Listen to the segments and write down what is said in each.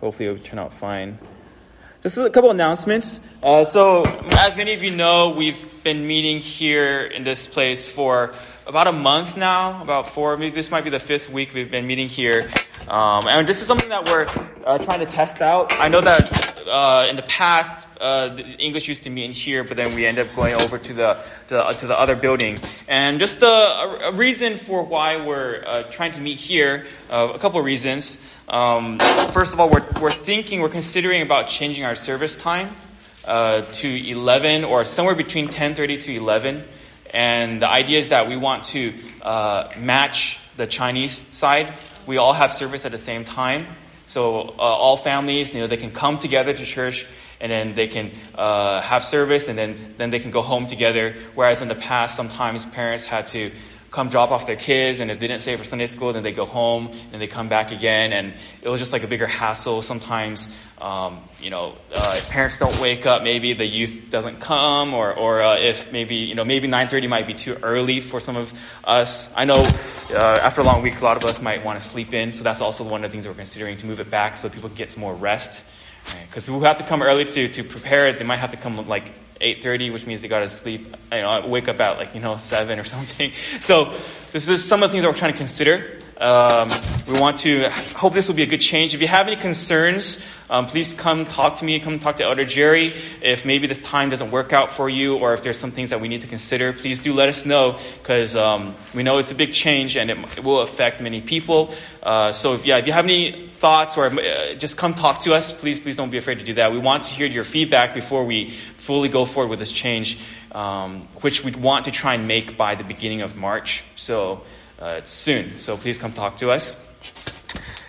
hopefully it'll turn out fine. Just a couple announcements. Uh, so, as many of you know, we've been meeting here in this place for about a month now, about four, maybe this might be the fifth week we've been meeting here. Um, and this is something that we're uh, trying to test out. I know that uh, in the past, uh, the English used to meet in here, but then we end up going over to the to, to the other building. And just the, a, a reason for why we're uh, trying to meet here, uh, a couple of reasons. Um, first of all, we're, we're thinking, we're considering about changing our service time uh, to 11 or somewhere between 10:30 to 11. And the idea is that we want to uh, match the Chinese side. We all have service at the same time, so uh, all families, you know, they can come together to church and then they can uh, have service and then, then they can go home together. Whereas in the past, sometimes parents had to come drop off their kids, and if they didn't stay for Sunday school, then they go home and they come back again, and it was just like a bigger hassle. Sometimes, um, you know, uh, parents don't wake up, maybe the youth doesn't come, or or uh, if maybe you know maybe 9:30 might be too early for some of us. I know uh, after a long week, a lot of us might want to sleep in, so that's also one of the things we're considering to move it back so people can get some more rest. Because right? people who have to come early to, to prepare it, they might have to come like 8.30, which means they got to sleep, you know, I wake up at like, you know, 7 or something. So this is some of the things that we're trying to consider. Um, we want to hope this will be a good change. If you have any concerns, um, please come talk to me. Come talk to Elder Jerry. If maybe this time doesn't work out for you, or if there's some things that we need to consider, please do let us know because um, we know it's a big change and it, it will affect many people. Uh, so if, yeah, if you have any thoughts or uh, just come talk to us, please please don't be afraid to do that. We want to hear your feedback before we fully go forward with this change, um, which we want to try and make by the beginning of March. So. Uh, soon, so please come talk to us.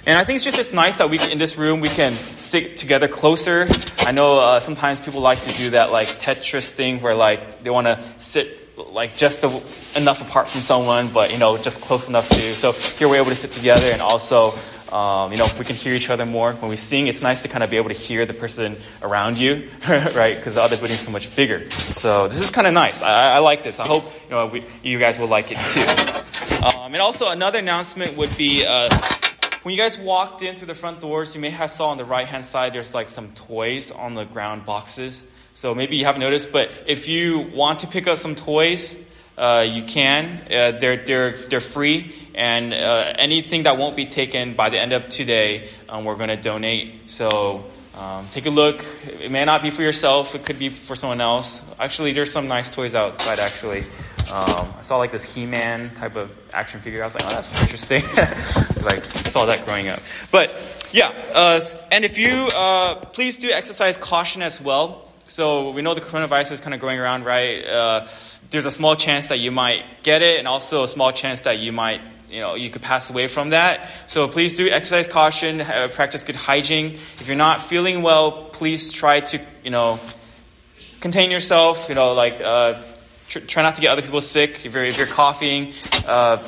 And I think it's just it's nice that we in this room we can sit together closer. I know uh, sometimes people like to do that like Tetris thing where like they want to sit like just a, enough apart from someone, but you know just close enough to. So here we're able to sit together, and also um, you know we can hear each other more when we sing. It's nice to kind of be able to hear the person around you, right? Because the other building is so much bigger. So this is kind of nice. I, I, like this. I hope you know we, you guys will like it too. Um, and also another announcement would be uh, when you guys walked in through the front doors, you may have saw on the right hand side there's like some toys on the ground boxes. So maybe you haven't noticed, but if you want to pick up some toys, uh, you can. Uh, they're they're they're free, and uh, anything that won't be taken by the end of today, um, we're going to donate. So. Um, take a look. It may not be for yourself. It could be for someone else. Actually, there's some nice toys outside. Actually, um, I saw like this He-Man type of action figure. I was like, oh, that's interesting. like saw that growing up. But yeah, uh, and if you uh, please do exercise caution as well. So we know the coronavirus is kind of going around, right? Uh, there's a small chance that you might get it, and also a small chance that you might you know, you could pass away from that. So please do exercise caution, practice good hygiene. If you're not feeling well, please try to, you know, contain yourself. You know, like uh, tr- try not to get other people sick. If you're, if you're coughing, uh,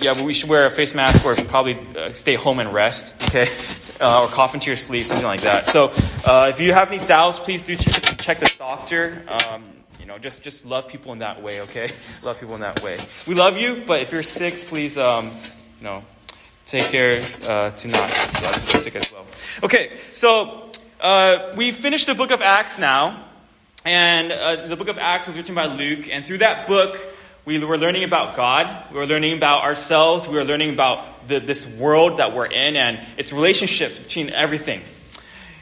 yeah, but we should wear a face mask or probably uh, stay home and rest, okay? Uh, or cough into your sleeve, something like that. So, uh, if you have any doubts, please do check, check the doctor. Um, you know, just just love people in that way, okay? love people in that way. We love you, but if you're sick, please, um, you know, take care uh, to not get sick as well. Okay, so uh, we finished the book of Acts now. And uh, the book of Acts was written by Luke. And through that book, we were learning about God. We were learning about ourselves. We were learning about the, this world that we're in and its relationships between everything.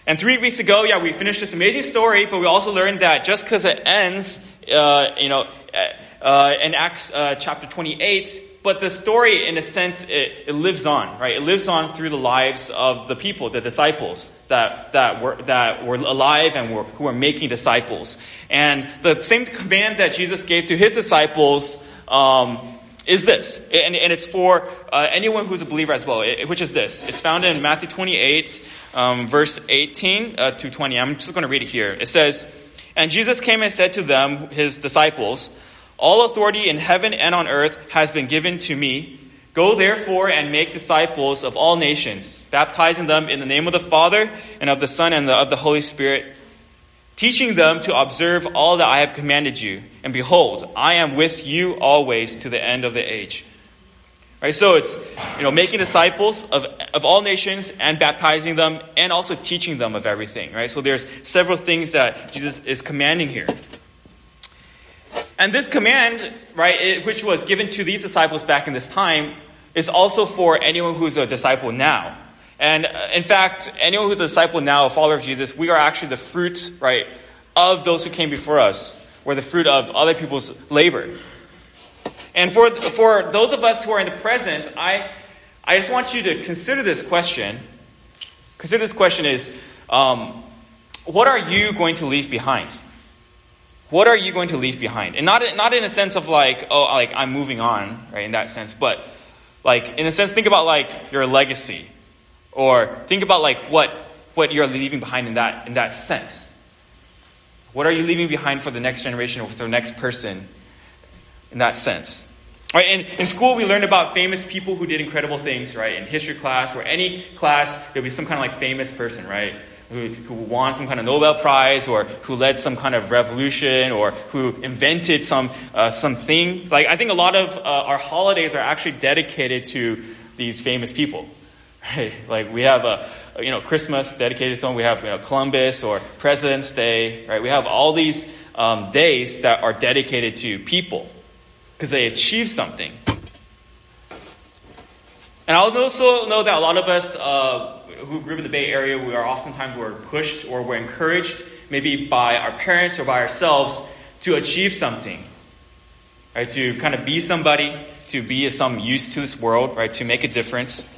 And three weeks ago, yeah, we finished this amazing story, but we also learned that just because it ends, uh, you know, uh, in Acts uh, chapter 28, but the story, in a sense, it, it lives on, right? It lives on through the lives of the people, the disciples that, that, were, that were alive and were, who were making disciples. And the same command that Jesus gave to his disciples um, is this, and, and it's for uh, anyone who's a believer as well, which is this. It's found in Matthew 28, um, verse 18 uh, to 20. I'm just going to read it here. It says, And Jesus came and said to them, his disciples, all authority in heaven and on earth has been given to me. Go therefore and make disciples of all nations, baptizing them in the name of the Father and of the Son and of the Holy Spirit, teaching them to observe all that I have commanded you. And behold, I am with you always to the end of the age. Right? So it's, you know, making disciples of, of all nations and baptizing them and also teaching them of everything, right? So there's several things that Jesus is commanding here. And this command, right, it, which was given to these disciples back in this time, is also for anyone who's a disciple now. And uh, in fact, anyone who's a disciple now, a follower of Jesus, we are actually the fruit, right, of those who came before us. We're the fruit of other people's labor. And for, for those of us who are in the present, I, I just want you to consider this question. Consider this question is, um, what are you going to leave behind? What are you going to leave behind? And not, not in a sense of like, oh, like I'm moving on, right, in that sense, but like, in a sense, think about like your legacy. Or think about like what, what you're leaving behind in that, in that sense. What are you leaving behind for the next generation or for the next person in that sense? Right, in, in school, we learned about famous people who did incredible things, right? In history class or any class, there'll be some kind of like famous person, right? Who, who won some kind of Nobel Prize or who led some kind of revolution or who invented some uh, something. Like I think a lot of uh, our holidays are actually dedicated to these famous people, right? Like we have a you know Christmas dedicated to. We have you know, Columbus or President's Day, right? We have all these um, days that are dedicated to people because they achieve something. And I also know that a lot of us uh, who grew up in the Bay Area, we are oftentimes we're pushed or we're encouraged, maybe by our parents or by ourselves, to achieve something, right? To kind of be somebody, to be some use to this world, right? To make a difference.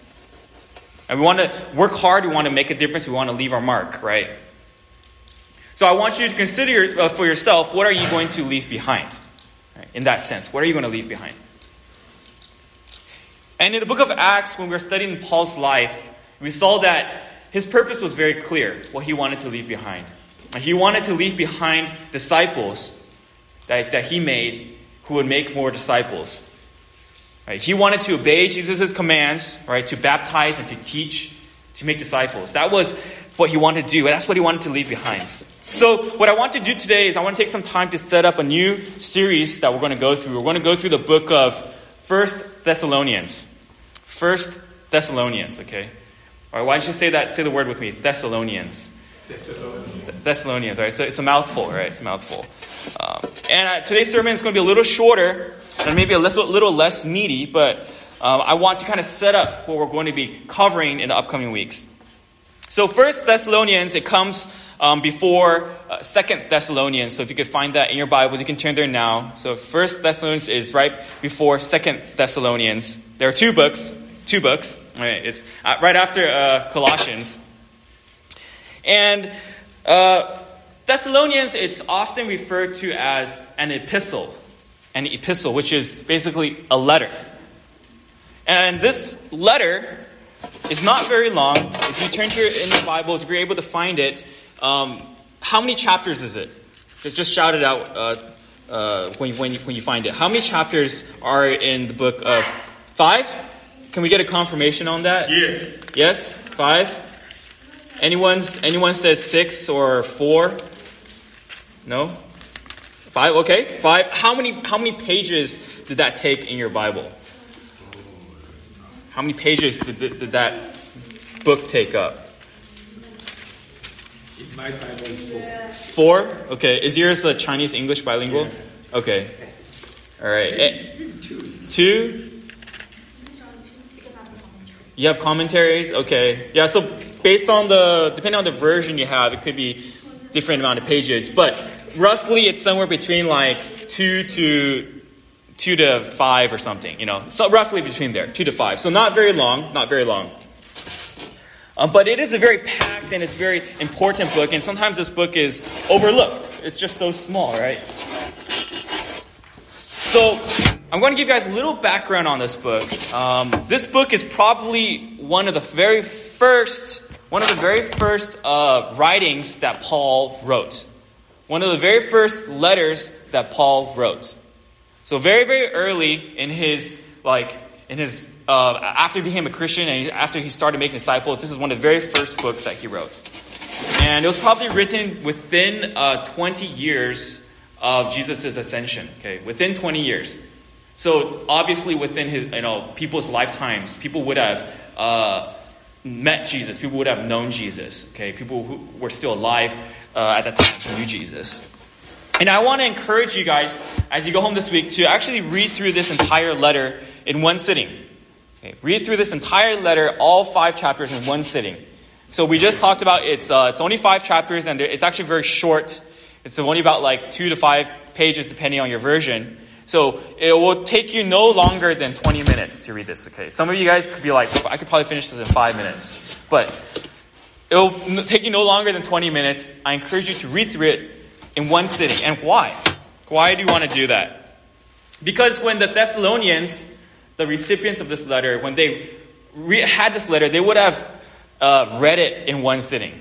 And we want to work hard. We want to make a difference. We want to leave our mark, right? So I want you to consider uh, for yourself what are you going to leave behind? Right? In that sense, what are you going to leave behind? And in the book of Acts, when we were studying Paul's life, we saw that his purpose was very clear, what he wanted to leave behind. He wanted to leave behind disciples that, that he made who would make more disciples. Right? He wanted to obey Jesus' commands, right, to baptize and to teach, to make disciples. That was what he wanted to do, and that's what he wanted to leave behind. So, what I want to do today is I want to take some time to set up a new series that we're going to go through. We're going to go through the book of First Thessalonians. First Thessalonians, okay? All right, why don't you say that? Say the word with me. Thessalonians. Thessalonians. Thessalonians, right? So it's a mouthful, right? It's a mouthful. Um, and uh, today's sermon is going to be a little shorter and maybe a little, little less meaty, but um, I want to kind of set up what we're going to be covering in the upcoming weeks. So, First Thessalonians, it comes um, before uh, Second Thessalonians. So, if you could find that in your Bibles, you can turn there now. So, First Thessalonians is right before Second Thessalonians. There are two books, two books. Right, it's uh, right after uh, Colossians, and uh, Thessalonians. It's often referred to as an epistle, an epistle, which is basically a letter. And this letter is not very long. If you turn to your, in the Bibles, if you're able to find it, um, how many chapters is it? Just, just shout it out uh, uh, when, when, you, when you find it. How many chapters are in the book of five? Can we get a confirmation on that? Yes. Yes? Five? Anyone's, anyone says six or four? No? Five? Okay. Five. How many, how many pages did that take in your Bible? How many pages did, did, did that book take up? In my Bible four. Four? Okay. Is yours a Chinese English bilingual? Yeah. Okay. All right. Eh. Two? You have commentaries? Okay. Yeah, so based on the, depending on the version you have, it could be different amount of pages. But roughly it's somewhere between like two to two to five or something, you know. So roughly between there, two to five. So not very long, not very long. Um, but it is a very packed and it's very important book, and sometimes this book is overlooked. It's just so small, right? So I'm going to give you guys a little background on this book. Um, this book is probably one of the very first, one of the very first uh, writings that Paul wrote. One of the very first letters that Paul wrote. So very, very early in his like in his uh, after he became a Christian and after he started making disciples, this is one of the very first books that he wrote, and it was probably written within uh, 20 years of Jesus' ascension. Okay, within 20 years. So obviously, within his, you know, people's lifetimes, people would have uh, met Jesus. People would have known Jesus. Okay, people who were still alive uh, at that time knew Jesus. And I want to encourage you guys as you go home this week to actually read through this entire letter in one sitting. Okay, read through this entire letter, all five chapters in one sitting. So we just talked about it's uh, it's only five chapters and it's actually very short. It's only about like two to five pages depending on your version. So it will take you no longer than 20 minutes to read this, okay? Some of you guys could be like, I could probably finish this in five minutes. But it will take you no longer than 20 minutes. I encourage you to read through it in one sitting. And why? Why do you want to do that? Because when the Thessalonians, the recipients of this letter, when they re- had this letter, they would have uh, read it in one sitting.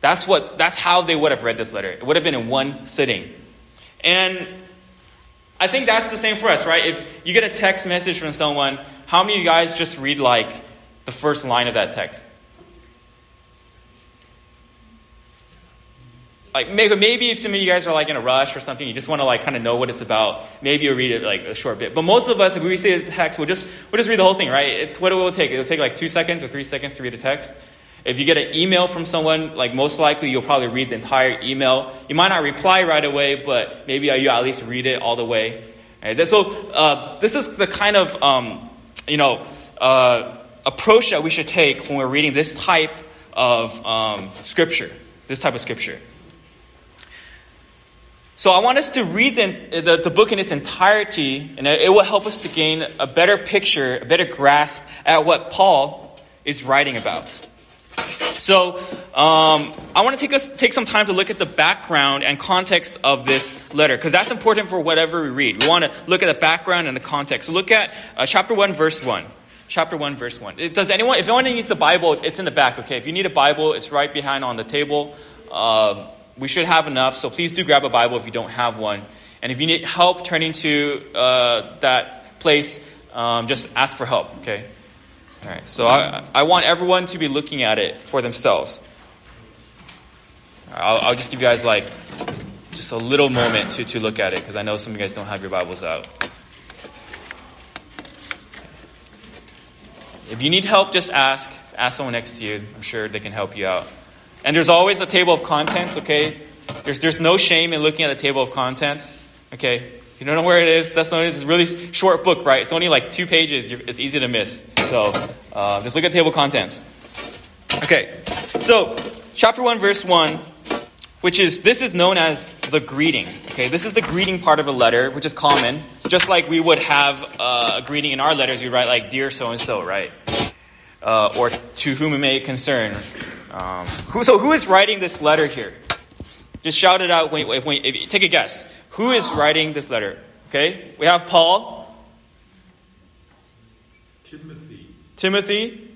That's what. That's how they would have read this letter. It would have been in one sitting. And I think that's the same for us, right? If you get a text message from someone, how many of you guys just read like the first line of that text? Like maybe, maybe if some of you guys are like in a rush or something, you just want to like kind of know what it's about. Maybe you'll read it like a short bit. But most of us, if we see a text, we'll just we'll just read the whole thing, right? It, what it will take? It'll take like two seconds or three seconds to read a text. If you get an email from someone, like most likely you'll probably read the entire email. You might not reply right away, but maybe you at least read it all the way. So uh, this is the kind of um, you know uh, approach that we should take when we're reading this type of um, scripture. This type of scripture. So I want us to read the, the, the, book in its entirety, and it will help us to gain a better picture, a better grasp at what Paul is writing about. So um, I want to take us take some time to look at the background and context of this letter because that's important for whatever we read. We want to look at the background and the context. So look at uh, chapter one, verse one. Chapter one, verse one. Does anyone? If anyone needs a Bible, it's in the back. Okay, if you need a Bible, it's right behind on the table. Uh, we should have enough, so please do grab a Bible if you don't have one. And if you need help turning to uh, that place, um, just ask for help. Okay. All right, so I, I want everyone to be looking at it for themselves. I'll, I'll just give you guys like just a little moment to, to look at it because I know some of you guys don't have your Bibles out. If you need help, just ask. Ask someone next to you. I'm sure they can help you out. And there's always a table of contents, okay? There's, there's no shame in looking at the table of contents, okay? You don't know where it is, that's not, it's a really short book, right? It's only like two pages. It's easy to miss. So uh, just look at table contents. Okay, so chapter 1, verse 1, which is, this is known as the greeting. Okay, this is the greeting part of a letter, which is common. It's just like we would have uh, a greeting in our letters, we write like, dear so and so, right? Uh, or to whom it may concern. Um, who, so who is writing this letter here? Just shout it out. Wait, wait, wait. Take a guess. Who is writing this letter? Okay, we have Paul. Timothy. Timothy.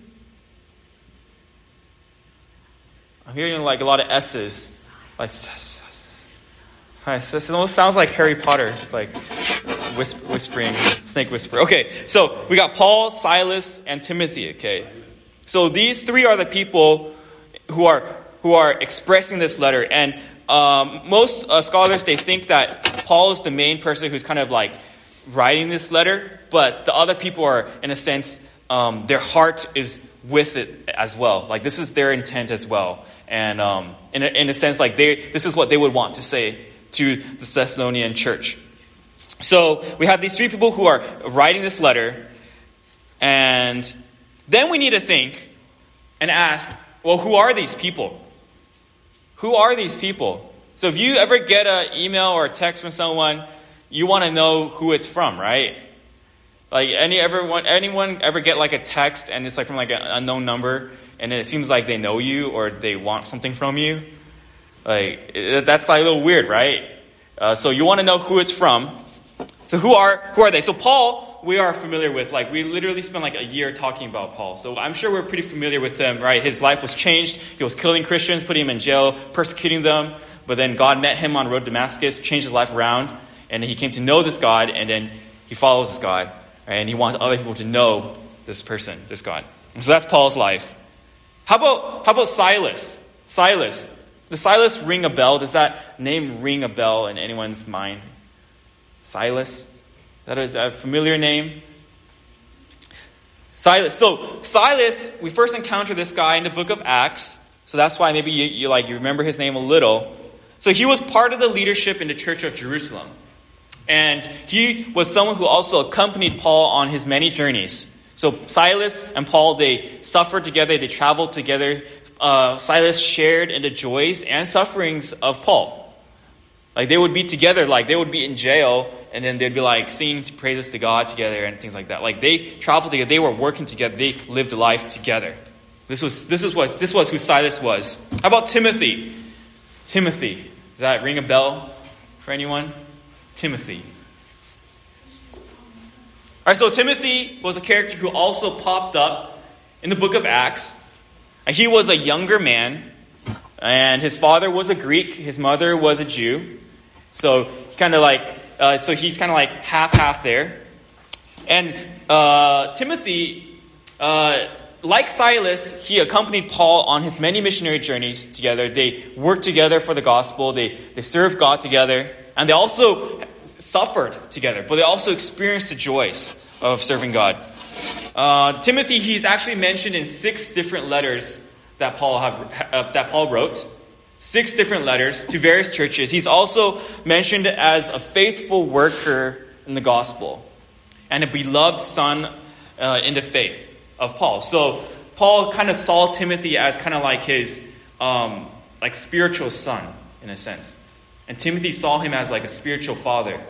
I'm hearing like a lot of S's. Like, it almost sounds like Harry Potter. It's like whispering, snake whisper. Okay, so we got Paul, Silas, and Timothy. Okay, so these three are the people who are who are expressing this letter, and um, most uh, scholars they think that Paul is the main person who's kind of like writing this letter, but the other people are, in a sense, um, their heart is with it as well. Like this is their intent as well, and um, in, a, in a sense, like they this is what they would want to say to the Thessalonian church. So we have these three people who are writing this letter, and then we need to think and ask, well, who are these people? Who are these people? So if you ever get an email or a text from someone, you want to know who it's from, right? Like any ever anyone ever get like a text and it's like from like an unknown number and it seems like they know you or they want something from you? Like that's like a little weird, right? Uh, so you want to know who it's from. So who are who are they? So Paul, we are familiar with. Like we literally spent like a year talking about Paul. So I'm sure we're pretty familiar with him, right? His life was changed. He was killing Christians, putting them in jail, persecuting them. But then God met him on road to Damascus, changed his life around, and he came to know this God, and then he follows this God, and he wants other people to know this person, this God. And so that's Paul's life. How about how about Silas? Silas. Does Silas ring a bell? Does that name ring a bell in anyone's mind? Silas? That is a familiar name. Silas. So Silas, we first encounter this guy in the book of Acts. So that's why maybe you, you like you remember his name a little. So he was part of the leadership in the church of Jerusalem. And he was someone who also accompanied Paul on his many journeys. So Silas and Paul, they suffered together, they traveled together. Uh, Silas shared in the joys and sufferings of Paul. Like they would be together, like they would be in jail, and then they'd be like singing praises to God together and things like that. Like they traveled together, they were working together, they lived life together. This was this is what this was who Silas was. How about Timothy? Timothy. Does that ring a bell for anyone? Timothy. All right, so Timothy was a character who also popped up in the book of Acts. He was a younger man, and his father was a Greek, his mother was a Jew. So he kind of like, uh, so he's kind of like half half there. And uh, Timothy, uh, like Silas, he accompanied Paul on his many missionary journeys together. They worked together for the gospel. They they served God together, and they also suffered together. But they also experienced the joys of serving God. Uh, Timothy, he's actually mentioned in six different letters that Paul have uh, that Paul wrote six different letters to various churches. He's also mentioned as a faithful worker in the gospel and a beloved son uh, in the faith of Paul. So Paul kind of saw Timothy as kind of like his um, like spiritual son in a sense, and Timothy saw him as like a spiritual father.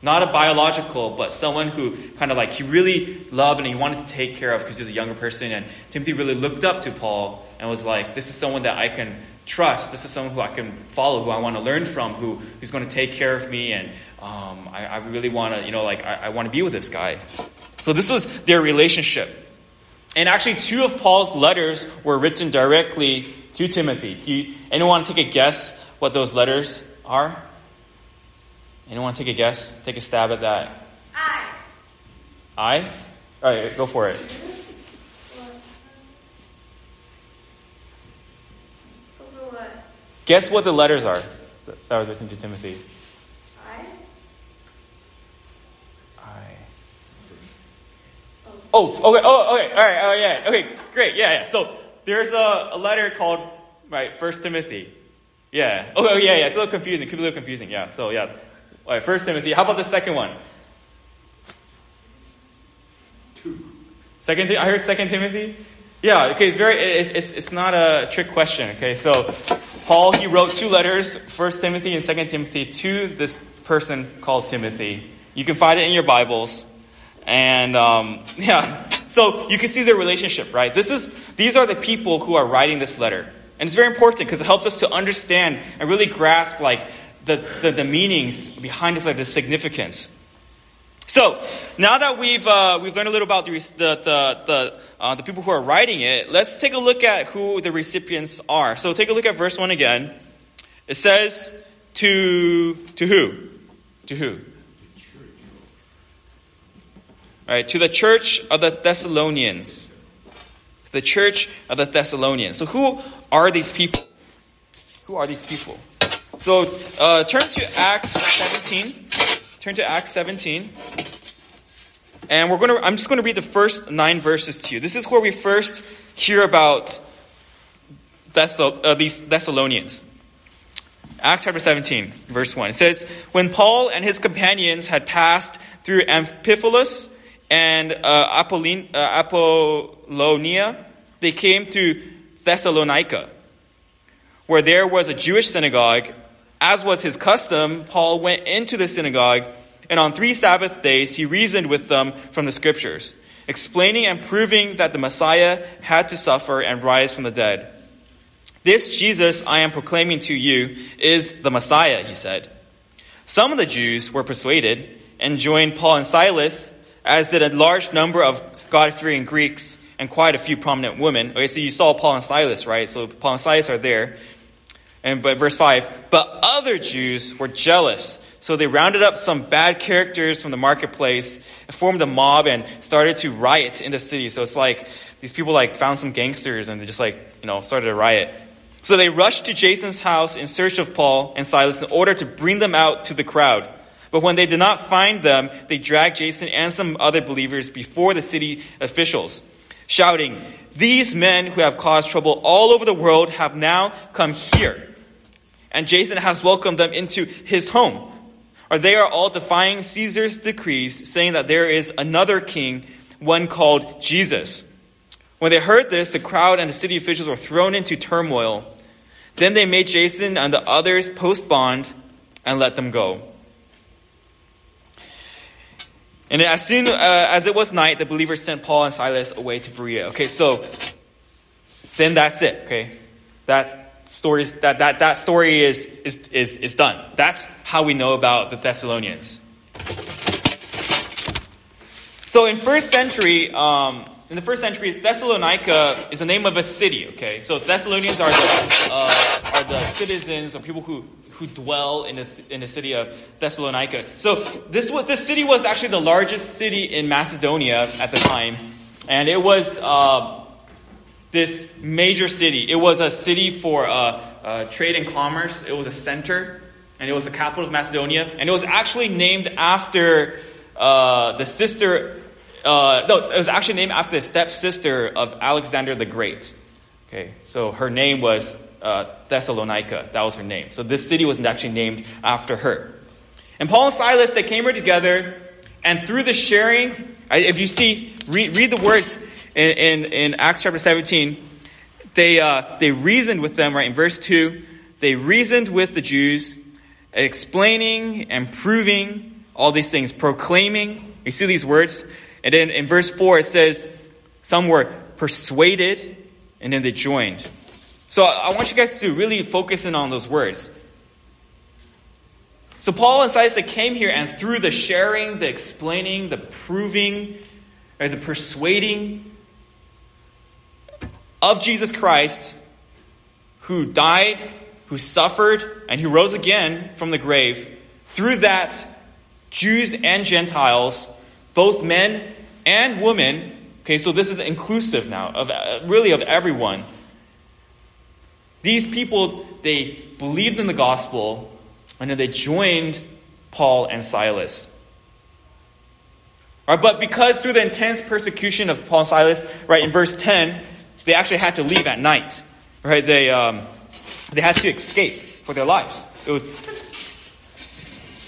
Not a biological, but someone who kind of like he really loved and he wanted to take care of because he was a younger person. And Timothy really looked up to Paul and was like, This is someone that I can trust. This is someone who I can follow, who I want to learn from, who, who's going to take care of me, and um, I, I, really want to, you know, like I, I want to be with this guy. So this was their relationship. And actually, two of Paul's letters were written directly to Timothy. You, anyone want to take a guess what those letters are? Anyone want to take a guess? Take a stab at that. I. I? All right, go for it. Guess what the letters are that was written to Timothy? I. I. Oh, okay. Oh, okay. All right. Oh, yeah. Okay. Great. Yeah. Yeah. So there's a, a letter called right First Timothy. Yeah. Oh, oh, yeah. Yeah. It's a little confusing. It could be a little confusing. Yeah. So yeah. All right. First Timothy. How about the second one? Two. Second. I heard Second Timothy. Yeah. Okay. It's very. It's, it's it's not a trick question. Okay. So Paul, he wrote two letters, 1 Timothy and 2 Timothy, to this person called Timothy. You can find it in your Bibles. And um, yeah, so you can see their relationship, right? This is, these are the people who are writing this letter. And it's very important because it helps us to understand and really grasp like the, the, the meanings behind it, like the significance. So now that we've uh, we've learned a little about the the the, uh, the, people who are writing it, let's take a look at who the recipients are. So take a look at verse one again. It says to to who? To who? All right, to the church of the Thessalonians. The church of the Thessalonians. So who are these people? Who are these people? So uh, turn to Acts 17. Turn to Acts 17. And we're going to, I'm just going to read the first nine verses to you. This is where we first hear about Thessal, uh, these Thessalonians. Acts chapter 17, verse 1. It says, When Paul and his companions had passed through Amphipolis and uh, uh, Apollonia, they came to Thessalonica, where there was a Jewish synagogue as was his custom, Paul went into the synagogue, and on three Sabbath days he reasoned with them from the scriptures, explaining and proving that the Messiah had to suffer and rise from the dead. This Jesus I am proclaiming to you is the Messiah, he said. Some of the Jews were persuaded and joined Paul and Silas, as did a large number of God fearing Greeks and quite a few prominent women. Okay, so you saw Paul and Silas, right? So Paul and Silas are there. And but verse 5, but other Jews were jealous. So they rounded up some bad characters from the marketplace, formed a mob, and started to riot in the city. So it's like these people like found some gangsters and they just like, you know, started a riot. So they rushed to Jason's house in search of Paul and Silas in order to bring them out to the crowd. But when they did not find them, they dragged Jason and some other believers before the city officials, shouting, These men who have caused trouble all over the world have now come here. And Jason has welcomed them into his home. Or they are all defying Caesar's decrees, saying that there is another king, one called Jesus. When they heard this, the crowd and the city officials were thrown into turmoil. Then they made Jason and the others post bond and let them go. And as soon uh, as it was night, the believers sent Paul and Silas away to Berea. Okay, so then that's it. Okay, that story is, that, that that story is is is is done. That's how we know about the Thessalonians. So in first century, um, in the first century, Thessalonica is the name of a city. Okay, so Thessalonians are the uh, are the citizens or people who who dwell in the, in the city of Thessalonica. So this was this city was actually the largest city in Macedonia at the time, and it was uh, this major city. It was a city for uh, uh, trade and commerce. It was a center, and it was the capital of Macedonia, and it was actually named after uh, the sister. Uh, no, it was actually named after the stepsister of Alexander the Great. Okay, so her name was uh, Thessalonica. That was her name. So this city was actually named after her. And Paul and Silas, they came here together, and through the sharing, if you see, read, read the words in, in, in, Acts chapter 17, they, uh, they reasoned with them, right, in verse 2, they reasoned with the Jews, explaining and proving all these things, proclaiming. You see these words? And then in verse 4, it says, some were persuaded, and then they joined. So I want you guys to really focus in on those words. So Paul and Silas came here and through the sharing, the explaining, the proving, or the persuading of Jesus Christ, who died, who suffered, and who rose again from the grave, through that, Jews and Gentiles, both men and women, okay, so this is inclusive now of uh, really of everyone these people, they believed in the gospel and then they joined Paul and Silas. Right, but because through the intense persecution of Paul and Silas, right, in verse 10, they actually had to leave at night. Right? They, um, they had to escape for their lives. It was,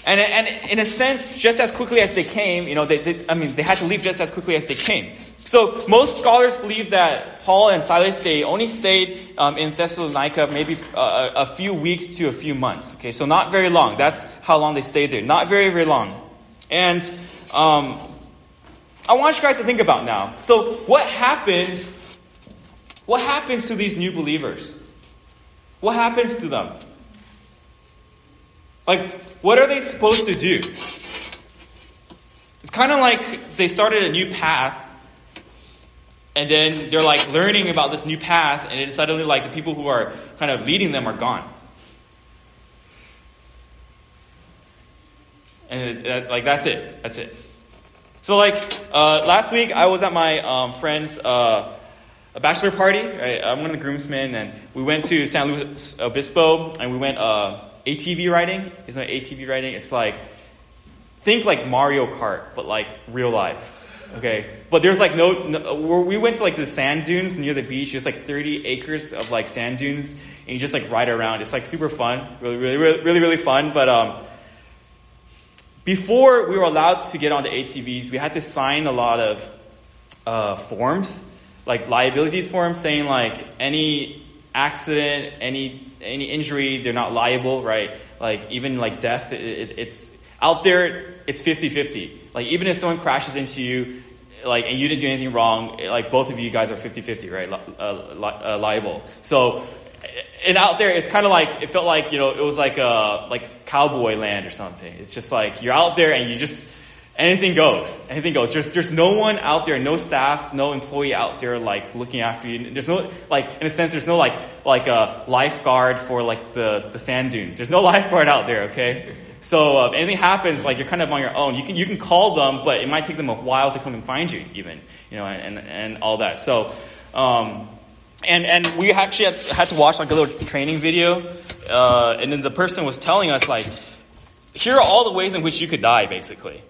and, and in a sense, just as quickly as they came, you know, they, they, I mean, they had to leave just as quickly as they came. So most scholars believe that Paul and Silas they only stayed um, in Thessalonica maybe uh, a few weeks to a few months. Okay, so not very long. That's how long they stayed there. Not very very long. And um, I want you guys to think about now. So what happens? What happens to these new believers? What happens to them? Like, what are they supposed to do? It's kind of like they started a new path and then they're like learning about this new path, and it's suddenly like the people who are kind of leading them are gone. And it, like that's it. That's it. So like uh, last week, I was at my um, friend's uh, a bachelor party. Right? I'm one of the groomsmen, and we went to San Luis Obispo, and we went uh, ATV riding. It's not ATV riding. It's like think like Mario Kart, but like real life. Okay, but there's like no, no, we went to like the sand dunes near the beach. There's like 30 acres of like sand dunes, and you just like ride around. It's like super fun, really, really, really, really, really fun. But um, before we were allowed to get on the ATVs, we had to sign a lot of uh, forms, like liabilities forms, saying like any accident, any any injury, they're not liable, right? Like even like death, it, it, it's out there. It's 50-50. Like even if someone crashes into you, like and you didn't do anything wrong, like both of you guys are 50-50, right? Uh, li- uh, liable. So and out there, it's kind of like it felt like you know it was like a like cowboy land or something. It's just like you're out there and you just anything goes, anything goes. There's there's no one out there, no staff, no employee out there like looking after you. There's no like in a sense, there's no like like a lifeguard for like the the sand dunes. There's no lifeguard out there. Okay, so uh, if anything happens, like you're kind of on your own. You can you can call them, but it might take them a while to come and find you, even you know, and and, and all that. So. Um, and and we actually had, to watch like a little training video, uh, and then the person was telling us like, here are all the ways in which you could die, basically.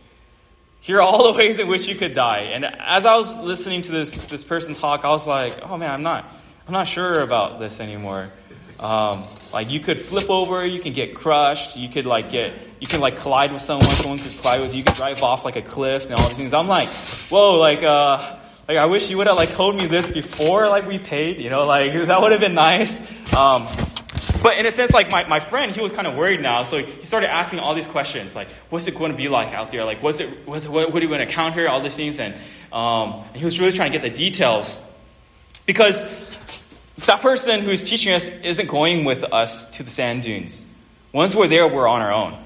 Here are all the ways in which you could die. And as I was listening to this, this person talk, I was like, oh man, I'm not, I'm not sure about this anymore. Um, like you could flip over, you can get crushed, you could like get, you can like collide with someone, someone could collide with you, you could drive off like a cliff and all these things. I'm like, whoa, like, uh, like I wish you would have like told me this before like we paid, you know, like that would have been nice. Um, but in a sense, like my, my friend, he was kind of worried now, so he started asking all these questions, like, what's it going to be like out there? Like, what's it, what's, what, what are you going to encounter? All these things, and, um, and he was really trying to get the details. Because that person who's teaching us isn't going with us to the sand dunes. Once we're there, we're on our own.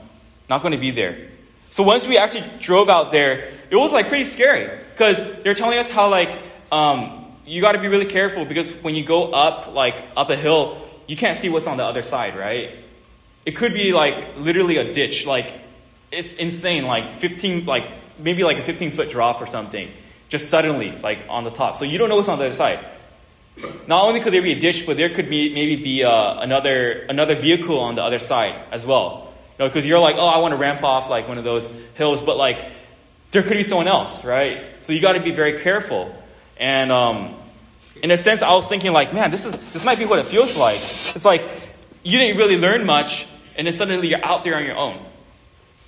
Not going to be there. So once we actually drove out there, it was like pretty scary. Because they're telling us how like, um, you got to be really careful because when you go up, like, up a hill, you can't see what's on the other side, right? It could be like literally a ditch, like it's insane, like 15, like maybe like a 15 foot drop or something, just suddenly, like on the top. So you don't know what's on the other side. Not only could there be a ditch, but there could be maybe be uh, another another vehicle on the other side as well. You know, because you're like, oh, I want to ramp off like one of those hills, but like there could be someone else, right? So you got to be very careful. And um, in a sense, I was thinking like, man, this is this might be what it feels like. It's like you didn't really learn much, and then suddenly you're out there on your own.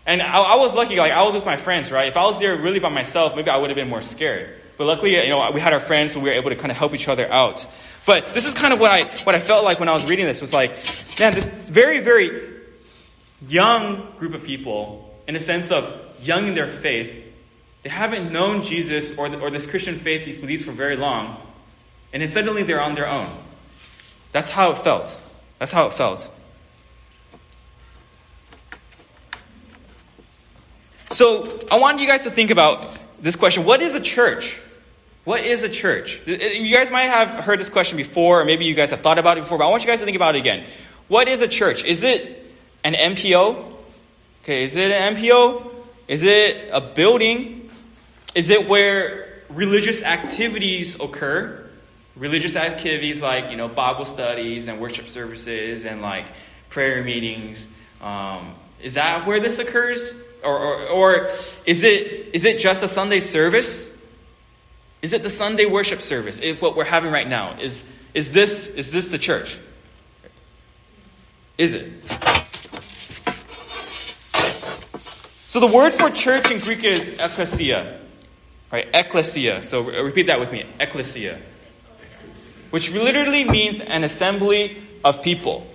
And I, I was lucky, like I was with my friends, right? If I was there really by myself, maybe I would have been more scared. But luckily, you know, we had our friends, so we were able to kind of help each other out. But this is kind of what I what I felt like when I was reading this was like, man, this very very young group of people, in a sense of young in their faith, they haven't known Jesus or, the, or this Christian faith, these beliefs for very long, and then suddenly they're on their own. That's how it felt. That's how it felt. So I wanted you guys to think about this question What is a church? What is a church? You guys might have heard this question before, or maybe you guys have thought about it before, but I want you guys to think about it again. What is a church? Is it an NPO? Okay, is it an NPO? Is it a building? Is it where religious activities occur? Religious activities like you know Bible studies and worship services and like prayer meetings. Um, is that where this occurs, or, or, or is it is it just a Sunday service? Is it the Sunday worship service? Is what we're having right now? Is is this is this the church? Is it? So the word for church in Greek is ekklesia, right? Ekklesia. So repeat that with me. Ekklesia which literally means an assembly of people.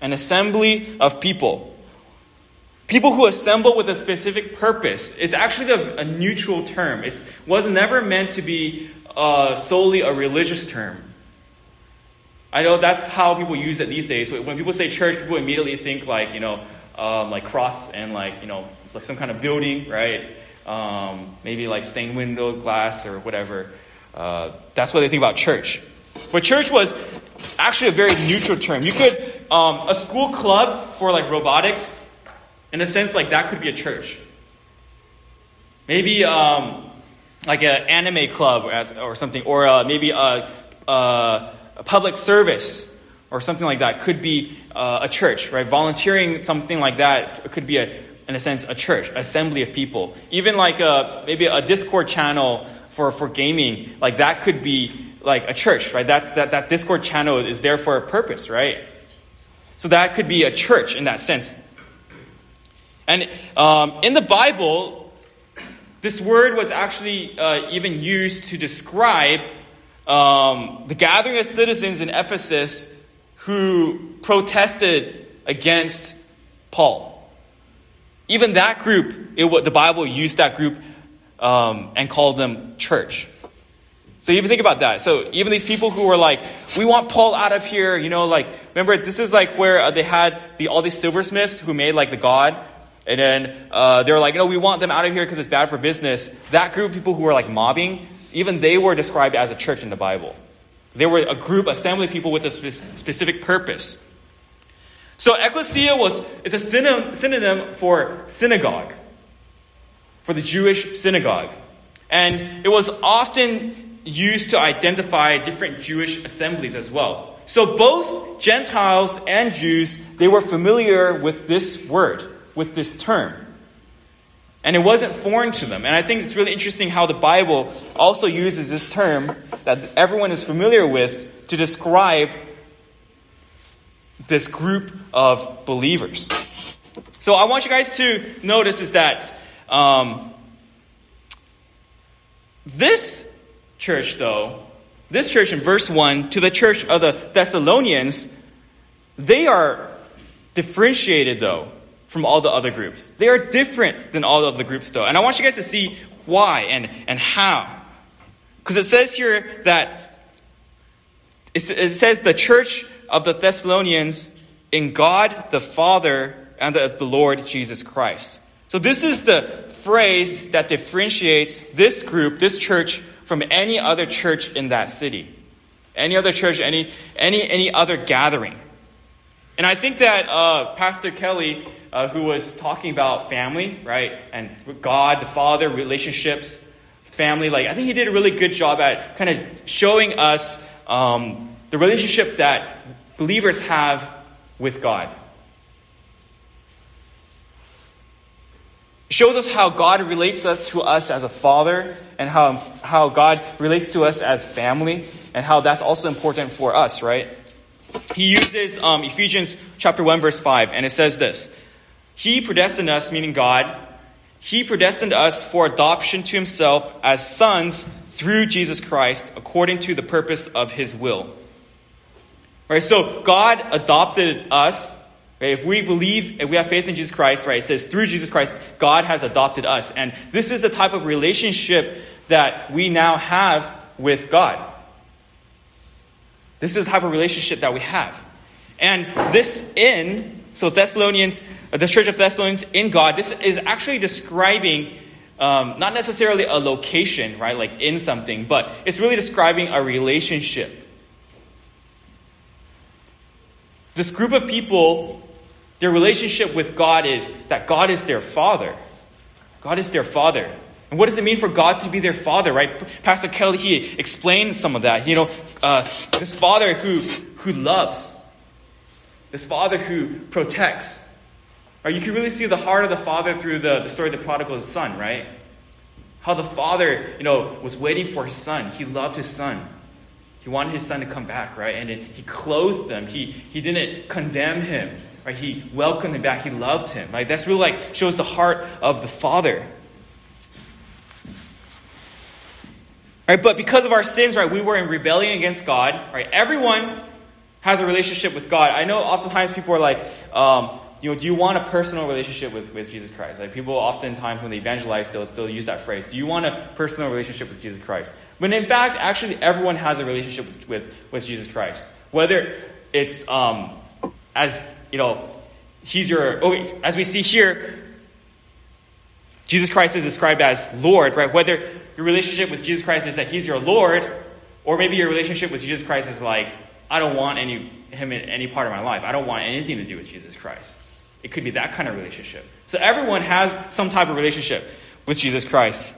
An assembly of people. People who assemble with a specific purpose. It's actually a, a neutral term. It was never meant to be uh, solely a religious term. I know that's how people use it these days. When people say church, people immediately think like, you know, um, like cross and like, you know, like some kind of building, right? Um, maybe like stained window glass or whatever. Uh, that's what they think about church. But church was actually a very neutral term. You could, um, a school club for like robotics, in a sense, like that could be a church. Maybe um, like an anime club or something, or uh, maybe a, a, a, public service or something like that could be uh, a church, right? Volunteering, something like that, could be a, in a sense, a church, assembly of people. Even like a, maybe a Discord channel for, for gaming, like that could be like a church, right? That, that, that Discord channel is there for a purpose, right? So that could be a church in that sense. And um, in the Bible, this word was actually uh, even used to describe um, the gathering of citizens in Ephesus who protested against Paul. Even that group, it, the Bible used that group um, and called them church. So even think about that. So even these people who were like, we want Paul out of here, you know, like, remember, this is like where uh, they had the, all these silversmiths who made like the god. And then uh, they were like, no, we want them out of here because it's bad for business. That group of people who were like mobbing, even they were described as a church in the Bible. They were a group, assembly people with a spe- specific purpose. So ecclesia was, it's a synonym for synagogue, for the Jewish synagogue. And it was often used to identify different Jewish assemblies as well. So both Gentiles and Jews, they were familiar with this word, with this term. And it wasn't foreign to them. And I think it's really interesting how the Bible also uses this term that everyone is familiar with to describe this group of believers. So I want you guys to notice is that um, this church, though, this church in verse 1 to the church of the Thessalonians, they are differentiated, though, from all the other groups. They are different than all of the groups, though. And I want you guys to see why and, and how. Because it says here that it says the church of the Thessalonians in God the Father and the, the Lord Jesus Christ. So this is the phrase that differentiates this group, this church, from any other church in that city. Any other church, any, any, any other gathering. And I think that uh, Pastor Kelly, uh, who was talking about family, right, and God, the Father, relationships, family, like I think he did a really good job at kind of showing us um, the relationship that believers have with God. Shows us how God relates us to us as a father and how, how God relates to us as family and how that's also important for us, right? He uses um, Ephesians chapter 1 verse 5 and it says this. He predestined us, meaning God, he predestined us for adoption to himself as sons through Jesus Christ according to the purpose of his will. Right? So God adopted us If we believe, if we have faith in Jesus Christ, right, it says through Jesus Christ, God has adopted us. And this is the type of relationship that we now have with God. This is the type of relationship that we have. And this in, so Thessalonians, uh, the church of Thessalonians in God, this is actually describing um, not necessarily a location, right, like in something, but it's really describing a relationship. This group of people their relationship with God is that God is their father. God is their father. And what does it mean for God to be their father, right? Pastor Kelly, he explained some of that. You know, uh, this father who, who loves, this father who protects. Right? You can really see the heart of the father through the, the story of the prodigal son, right? How the father, you know, was waiting for his son. He loved his son. He wanted his son to come back, right? And he clothed him. He, he didn't condemn him. Right? He welcomed him back. He loved him. Right? That's really like shows the heart of the Father. Right? But because of our sins, right, we were in rebellion against God. Right? Everyone has a relationship with God. I know oftentimes people are like, um, you know, do you want a personal relationship with, with Jesus Christ? Like people oftentimes when they evangelize, they'll still use that phrase. Do you want a personal relationship with Jesus Christ? But in fact, actually, everyone has a relationship with, with, with Jesus Christ. Whether it's um, as you know, he's your, oh, as we see here, Jesus Christ is described as Lord, right? Whether your relationship with Jesus Christ is that he's your Lord, or maybe your relationship with Jesus Christ is like, I don't want any, him in any part of my life. I don't want anything to do with Jesus Christ. It could be that kind of relationship. So everyone has some type of relationship with Jesus Christ.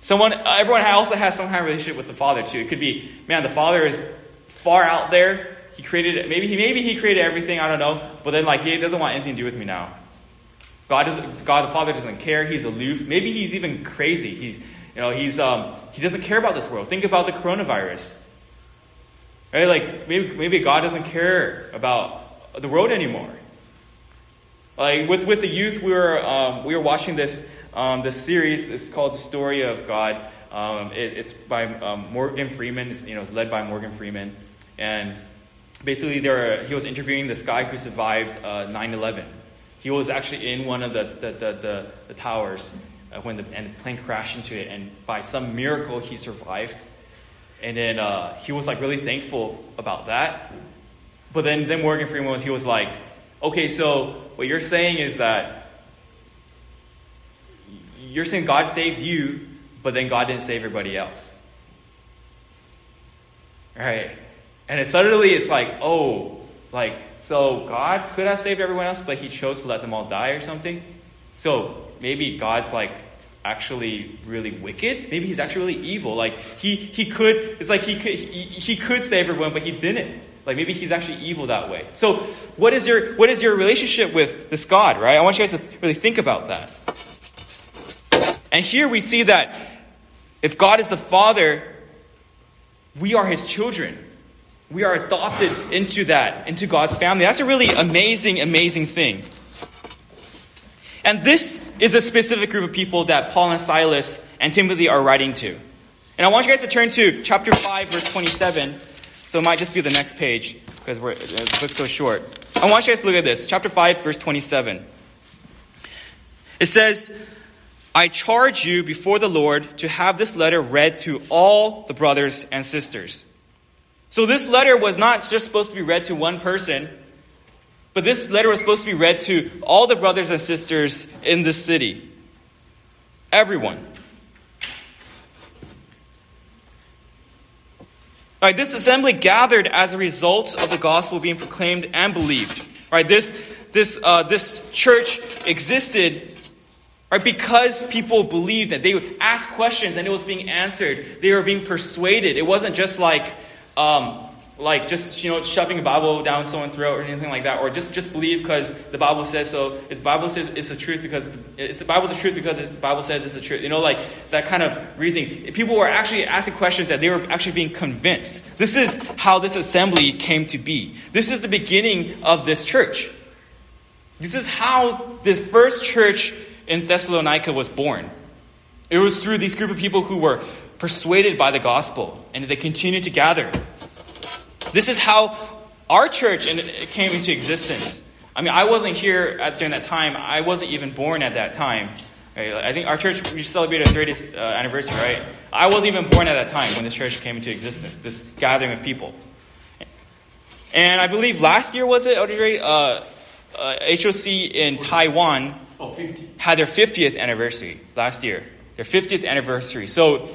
Someone, everyone also has some kind of relationship with the Father too. It could be, man, the Father is far out there, he created maybe he maybe he created everything, I don't know, but then like he doesn't want anything to do with me now. God doesn't God the Father doesn't care, he's aloof. Maybe he's even crazy. He's you know, he's um he doesn't care about this world. Think about the coronavirus. Right? Like maybe maybe God doesn't care about the world anymore. Like with, with the youth, we were um, we were watching this um, this series. It's called The Story of God. Um, it, it's by um, Morgan Freeman. It's, you know, it's led by Morgan Freeman, and basically there, he was interviewing this guy who survived uh, 9-11. He was actually in one of the, the, the, the, the towers uh, when the, and the plane crashed into it, and by some miracle he survived. And then uh, he was like really thankful about that. But then, then Morgan Freeman, he was like, okay, so what you're saying is that you're saying God saved you, but then God didn't save everybody else. Right? And it suddenly it's like, oh, like, so God could have saved everyone else, but he chose to let them all die or something? So maybe God's like actually really wicked. Maybe he's actually really evil. Like he he could it's like he could he, he could save everyone, but he didn't. Like maybe he's actually evil that way. So what is your what is your relationship with this God, right? I want you guys to really think about that. And here we see that if God is the Father, we are his children. We are adopted into that, into God's family. That's a really amazing, amazing thing. And this is a specific group of people that Paul and Silas and Timothy are writing to. And I want you guys to turn to chapter 5, verse 27. So it might just be the next page because we're, the book's so short. I want you guys to look at this. Chapter 5, verse 27. It says, I charge you before the Lord to have this letter read to all the brothers and sisters. So this letter was not just supposed to be read to one person, but this letter was supposed to be read to all the brothers and sisters in the city. Everyone. Right, this assembly gathered as a result of the gospel being proclaimed and believed. Right, this this uh, this church existed Right? Because people believed that they would ask questions and it was being answered. They were being persuaded. It wasn't just like, um, like just you know shoving a Bible down someone's throat or anything like that, or just just believe because the Bible says so. If the Bible says it's the truth because it's the Bible's the truth because the Bible says it's the truth. You know, like that kind of reasoning. People were actually asking questions that they were actually being convinced. This is how this assembly came to be. This is the beginning of this church. This is how this first church in Thessalonica was born. It was through these group of people who were persuaded by the gospel and they continued to gather. This is how our church came into existence. I mean, I wasn't here at, during that time. I wasn't even born at that time. I think our church, we celebrated our 30th uh, anniversary, right? I wasn't even born at that time when this church came into existence, this gathering of people. And I believe last year, was it, Audrey? Uh, uh, HOC in Taiwan Oh, had their 50th anniversary last year. Their 50th anniversary. So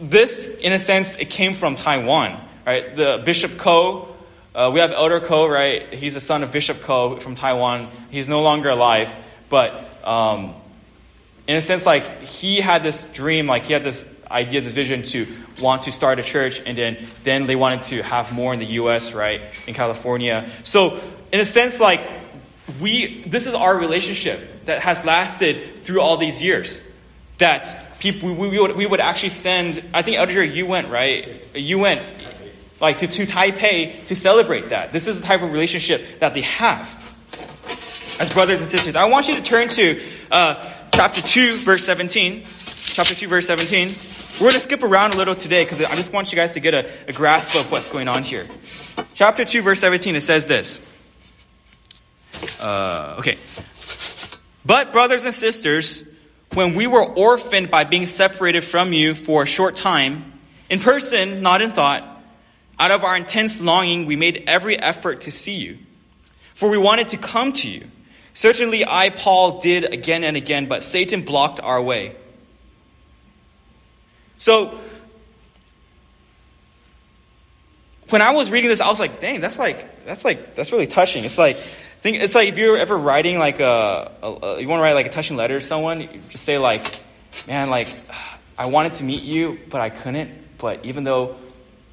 this, in a sense, it came from Taiwan, right? The Bishop Ko, uh, we have Elder Ko, right? He's the son of Bishop Ko from Taiwan. He's no longer alive, but um, in a sense, like he had this dream, like he had this idea, this vision to want to start a church, and then then they wanted to have more in the U.S., right, in California. So in a sense, like we, this is our relationship that has lasted through all these years. That people, we, we, would, we would actually send, I think, Elder, you went, right? You went, like, to, to Taipei to celebrate that. This is the type of relationship that they have as brothers and sisters. I want you to turn to uh, chapter 2, verse 17. Chapter 2, verse 17. We're going to skip around a little today because I just want you guys to get a, a grasp of what's going on here. Chapter 2, verse 17, it says this. Uh, okay. But, brothers and sisters, when we were orphaned by being separated from you for a short time, in person, not in thought, out of our intense longing, we made every effort to see you. For we wanted to come to you. Certainly, I, Paul, did again and again, but Satan blocked our way. So, when I was reading this, I was like, dang, that's like, that's like, that's really touching. It's like, think it's like if you're ever writing like a, a, a you want to write like a touching letter to someone, you just say like, man, like I wanted to meet you, but I couldn't. But even though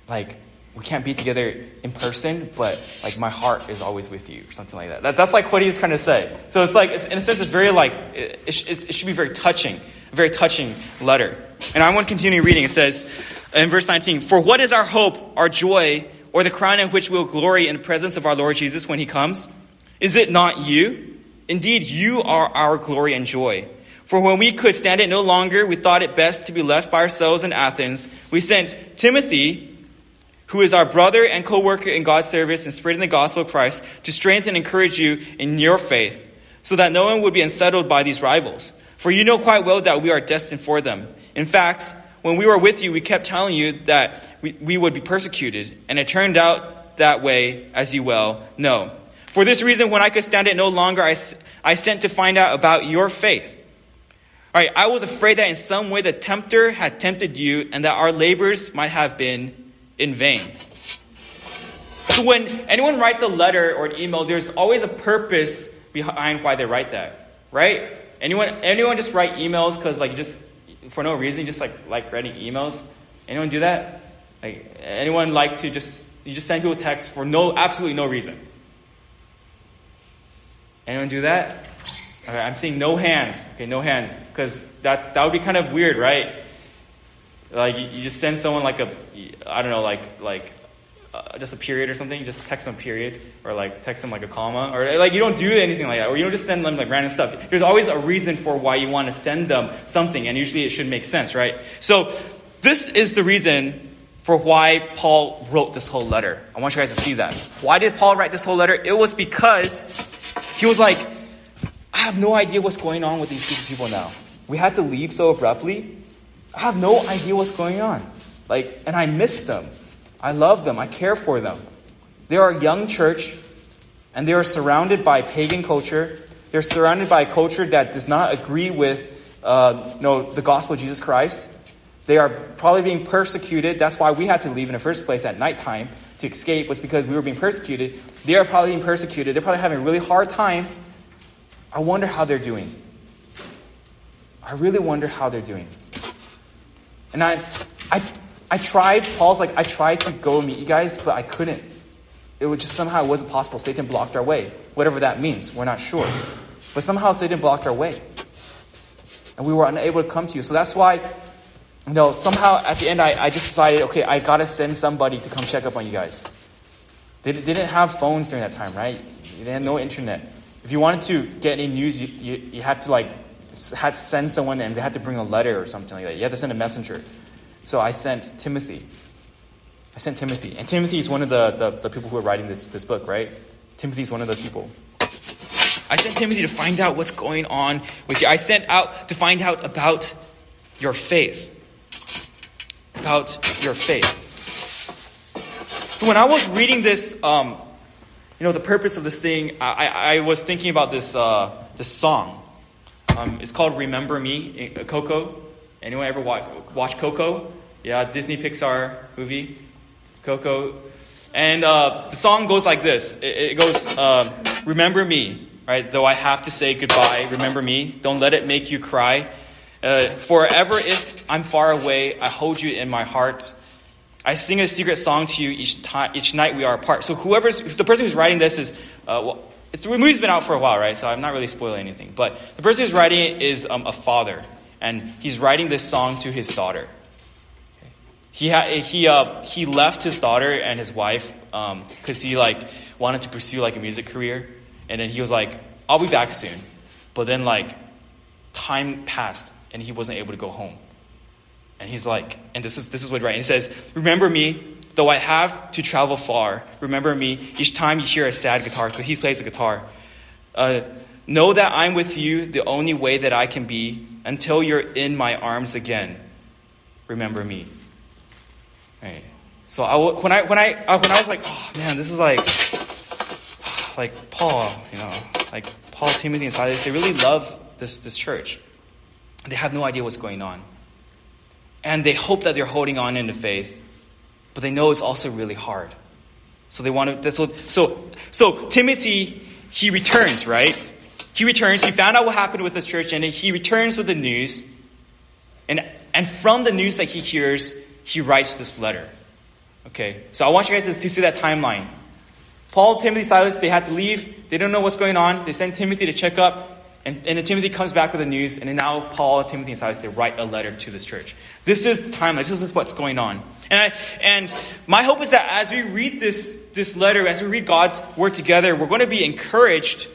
like we can't be together in person, but like my heart is always with you, or something like that. that that's like what he's trying to say. So it's like, in a sense, it's very like it, it, it should be very touching, a very touching letter. And I want to continue reading. It says in verse 19, "For what is our hope, our joy, or the crown in which we'll glory in the presence of our Lord Jesus when He comes?" Is it not you? Indeed, you are our glory and joy. For when we could stand it no longer, we thought it best to be left by ourselves in Athens. We sent Timothy, who is our brother and co-worker in God's service and spreading the gospel of Christ, to strengthen and encourage you in your faith, so that no one would be unsettled by these rivals. For you know quite well that we are destined for them. In fact, when we were with you, we kept telling you that we, we would be persecuted, and it turned out that way, as you well know. For this reason, when I could stand it no longer, I, I sent to find out about your faith. All right, I was afraid that in some way the tempter had tempted you and that our labors might have been in vain. So when anyone writes a letter or an email, there's always a purpose behind why they write that, right? Anyone, anyone just write emails because like just for no reason, just like like writing emails? Anyone do that? Like anyone like to just You just send people texts for no, absolutely no reason. Anyone do that? Okay, I'm seeing no hands. Okay, no hands, because that that would be kind of weird, right? Like you, just send someone like a, I don't know, like like uh, just a period or something. You just text them period, or like text them like a comma, or like you don't do anything like that, or you don't just send them like random stuff. There's always a reason for why you want to send them something, and usually it should make sense, right? So this is the reason for why Paul wrote this whole letter. I want you guys to see that. Why did Paul write this whole letter? It was because he was like, I have no idea what's going on with these people now. We had to leave so abruptly. I have no idea what's going on. Like, and I miss them. I love them. I care for them. They are a young church, and they are surrounded by pagan culture. They're surrounded by a culture that does not agree with uh, you know, the gospel of Jesus Christ. They are probably being persecuted. That's why we had to leave in the first place at nighttime to escape, was because we were being persecuted. They are probably being persecuted. They're probably having a really hard time. I wonder how they're doing. I really wonder how they're doing. And I, I, I tried, Paul's like, I tried to go meet you guys, but I couldn't. It was just somehow it wasn't possible. Satan blocked our way. Whatever that means, we're not sure. But somehow Satan blocked our way. And we were unable to come to you. So that's why know, somehow at the end, I, I just decided, okay, I gotta send somebody to come check up on you guys. They, they didn't have phones during that time, right? They had no internet. If you wanted to get any news, you, you, you had to like had to send someone and they had to bring a letter or something like that. You had to send a messenger. So I sent Timothy. I sent Timothy. And Timothy is one of the, the, the people who are writing this, this book, right? Timothy is one of those people. I sent Timothy to find out what's going on with you. I sent out to find out about your faith about your faith. So when I was reading this, um, you know, the purpose of this thing, I, I was thinking about this, uh, this song. Um, it's called Remember Me, uh, Coco. Anyone ever watch, watch Coco? Yeah, Disney Pixar movie, Coco. And uh, the song goes like this. It, it goes, uh, Remember me, right? Though I have to say goodbye, remember me. Don't let it make you cry. Uh, forever if I'm far away, I hold you in my heart. I sing a secret song to you each time, each night we are apart. So whoever's the person who's writing this is, uh, well, the movie's been out for a while, right? So I'm not really spoiling anything. But the person who's writing it is um, a father, and he's writing this song to his daughter. He ha- he uh, he left his daughter and his wife because um, he like wanted to pursue like a music career, and then he was like, "I'll be back soon," but then like time passed and he wasn't able to go home. And he's like, and this is this is what right. He says, "Remember me, though I have to travel far. Remember me each time you hear a sad guitar, because he plays the guitar. Uh, know that I'm with you, the only way that I can be, until you're in my arms again. Remember me." Right. So I, when I when I uh, when I was like, oh man, this is like like Paul, you know, like Paul, Timothy, and Silas. They really love this this church. They have no idea what's going on. And they hope that they're holding on into faith, but they know it's also really hard. So they want to, so, so, so Timothy, he returns, right? He returns, he found out what happened with this church, and he returns with the news. And, and from the news that he hears, he writes this letter. Okay, so I want you guys to see that timeline. Paul, Timothy, Silas, they had to leave. They don't know what's going on. They send Timothy to check up. And, and Timothy comes back with the news, and now Paul, Timothy, and Silas, they write a letter to this church. This is the timeline. This is what's going on. And, I, and my hope is that as we read this, this letter, as we read God's word together, we're going to be encouraged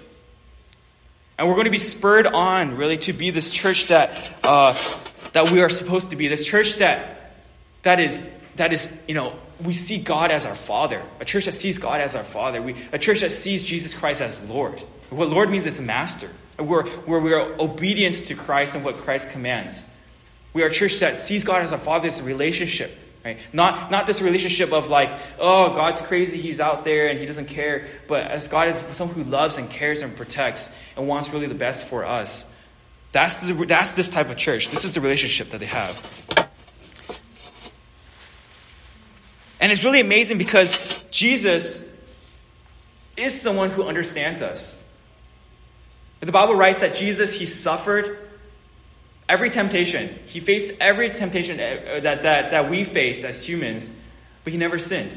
and we're going to be spurred on, really, to be this church that, uh, that we are supposed to be. This church that, that is, that is, you know, we see God as our Father. A church that sees God as our Father. We, a church that sees Jesus Christ as Lord. What Lord means is Master where, where we are obedient to Christ and what Christ commands. We are a church that sees God as a father, relationship. Right? Not, not this relationship of like, oh, God's crazy, he's out there and he doesn't care, but as God is someone who loves and cares and protects and wants really the best for us. That's, the, that's this type of church. This is the relationship that they have. And it's really amazing because Jesus is someone who understands us. The Bible writes that Jesus, he suffered every temptation. He faced every temptation uh, that, that, that we face as humans, but he never sinned.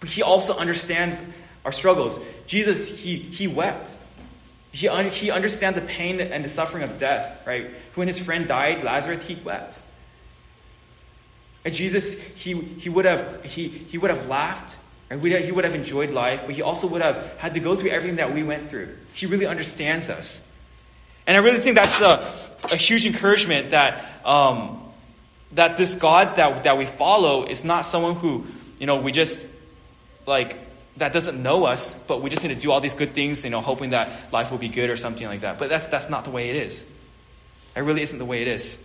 But he also understands our struggles. Jesus, he, he wept. He, un, he understands the pain and the suffering of death, right? When his friend died, Lazarus, he wept. And Jesus, he, he, would have, he, he would have laughed, right? he would have enjoyed life, but he also would have had to go through everything that we went through. He really understands us. And I really think that's a, a huge encouragement that, um, that this God that, that we follow is not someone who, you know, we just, like, that doesn't know us, but we just need to do all these good things, you know, hoping that life will be good or something like that. But that's, that's not the way it is. It really isn't the way it is.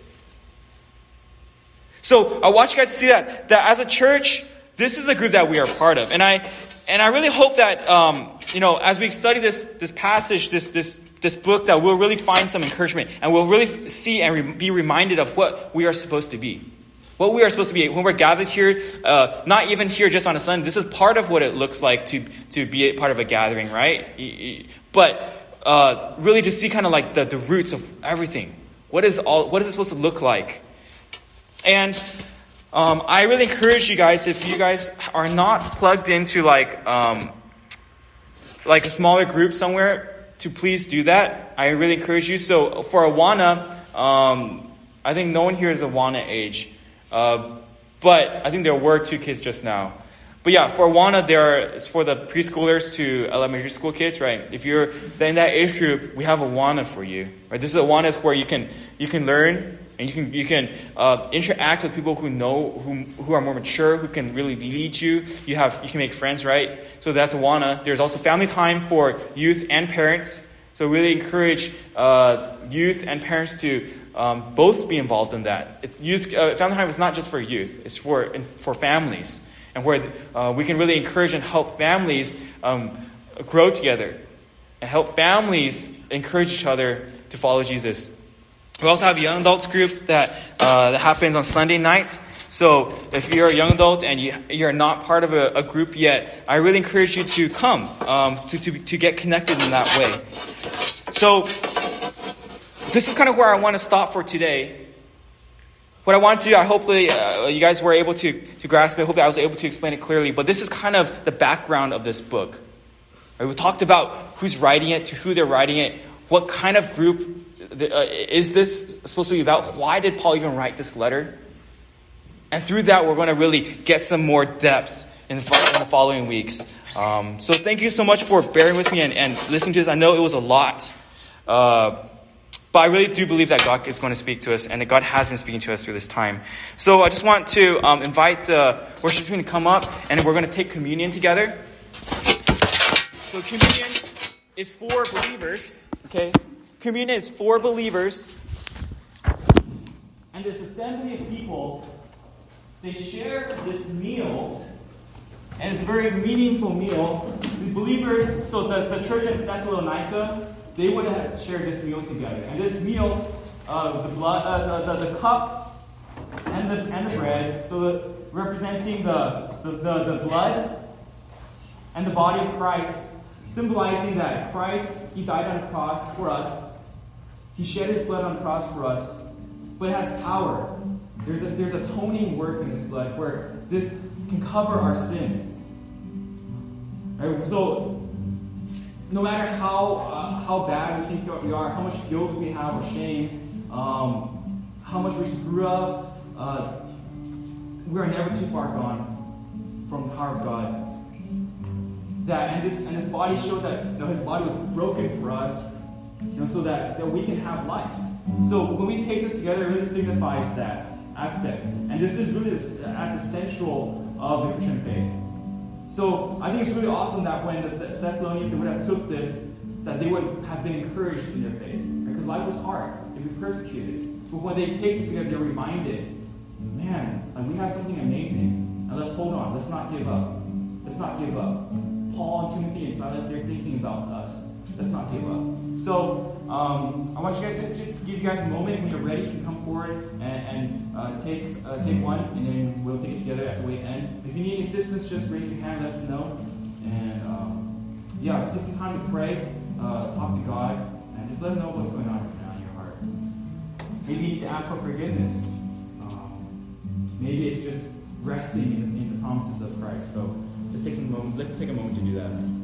So I want you guys to see that, that as a church, this is a group that we are part of. And I, and I really hope that, um, you know, as we study this, this passage, this, this, this book, that we'll really find some encouragement and we'll really see and re- be reminded of what we are supposed to be. What we are supposed to be when we're gathered here, uh, not even here just on a Sunday. This is part of what it looks like to to be part of a gathering, right? But uh, really to see kind of like the, the roots of everything. What is all? What is it supposed to look like? And um, I really encourage you guys if you guys are not plugged into like um, like a smaller group somewhere to please do that. I really encourage you. So for Awana, um, I think no one here is Awana age. Uh, but I think there were two kids just now. But yeah, for Awana, there are, it's for the preschoolers to elementary school kids, right? If you're in that age group, we have Awana for you, right? This is a Awana is where you can you can learn and you can you can uh, interact with people who know who who are more mature, who can really lead you. You have you can make friends, right? So that's Awana. There's also family time for youth and parents. So really encourage uh, youth and parents to um, both be involved in that. It's youth, uh, Family Time is not just for youth, it's for, for families. And where uh, we can really encourage and help families um, grow together and help families encourage each other to follow Jesus. We also have a young adults group that, uh, that happens on Sunday nights. So if you're a young adult and you, you're not part of a, a group yet, I really encourage you to come um, to, to, to get connected in that way. So this is kind of where I want to stop for today. What I want to do, I hopefully uh, you guys were able to, to grasp it. Hopefully I was able to explain it clearly. But this is kind of the background of this book. Right? We talked about who's writing it, to who they're writing it, what kind of group uh, is this supposed to be about? Why did Paul even write this letter? And through that, we're going to really get some more depth in the, in the following weeks. Um, so thank you so much for bearing with me and, and listening to this. I know it was a lot. Uh, but I really do believe that God is going to speak to us and that God has been speaking to us through this time. So I just want to um, invite uh, worship team to come up and we're going to take communion together. So communion is for believers, okay? Communion is for believers. And this assembly of people, they share this meal, and it's a very meaningful meal. The believers, so the, the church in Thessalonica, they would have shared this meal together. And this meal, uh, the blood, uh, the, the, the, cup and the, and the bread, so the, representing the, the, the, the blood and the body of Christ, symbolizing that Christ, He died on the cross for us. He shed His blood on the cross for us, but it has power. There's a there's atoning work in His blood where this can cover our sins. Right? So no matter how, uh, how bad we think we are, how much guilt we have or shame, um, how much we screw up, uh, we are never too far gone from the power of God. That and this and this body shows that you know, his body was broken for us, you know, so that, that we can have life. So when we take this together, it really signifies that aspect. And this is really at the central of the Christian faith. So I think it's really awesome that when the Thessalonians would have took this, that they would have been encouraged in their faith. Because life was hard. They'd be persecuted. But when they take this together, they're reminded, man, like we have something amazing. And let's hold on. Let's not give up. Let's not give up. Paul and Timothy and Silas, they're thinking about us. Let's not give up. So um, I want you guys to just, give you guys a moment when you're ready. You come forward and, and uh, take uh, take one, and then we'll take it together at the way end. If you need assistance, just raise your hand. Let us know. And um, yeah, take some time to pray, uh, talk to God, and just let Him know what's going on right now in your heart. Maybe you need to ask for forgiveness. Um, maybe it's just resting in, in the promises of Christ. So just take some moment. Let's take a moment to do that.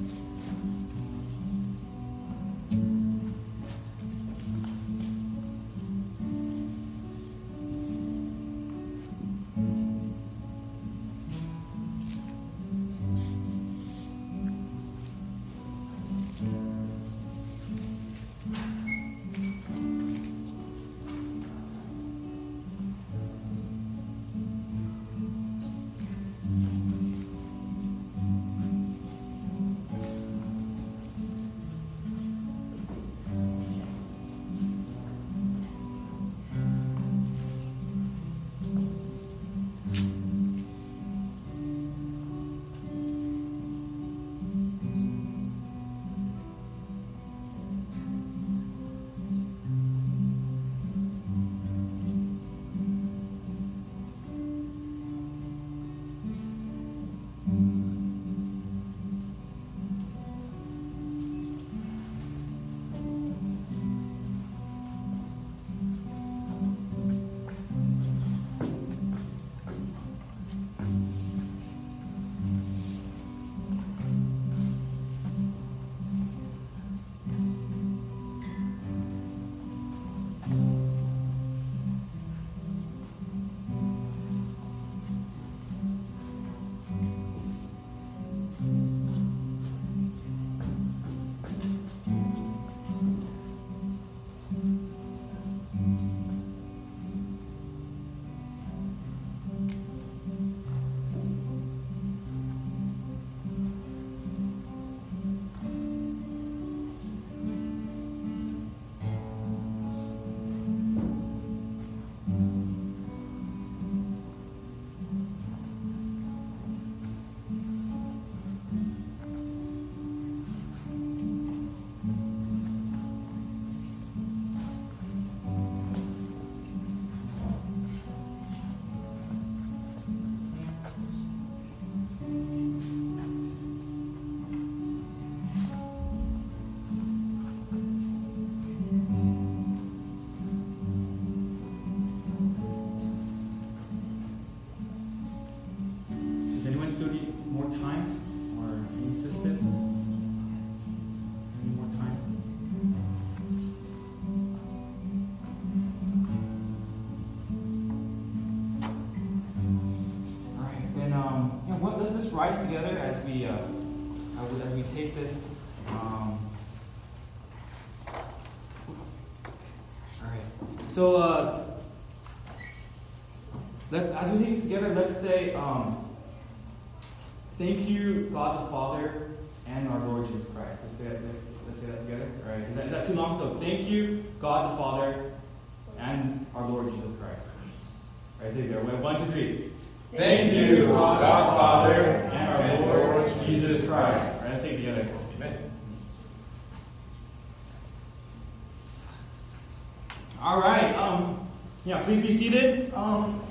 Rise together as we uh, as we take this. Um, all right. So uh, let, as we take this together, let's say. Um, Thank you, God the Father and our Lord Jesus Christ. Let's say that, let's, let's say that together. All right, is that, is that too long? So thank you, God the Father and our Lord Jesus Christ. All right, say it there. One, two, three. Thank you, God Father and our Lord Jesus Christ. All right, let's say it together. Amen. All right. Um, yeah, please be seated. Um,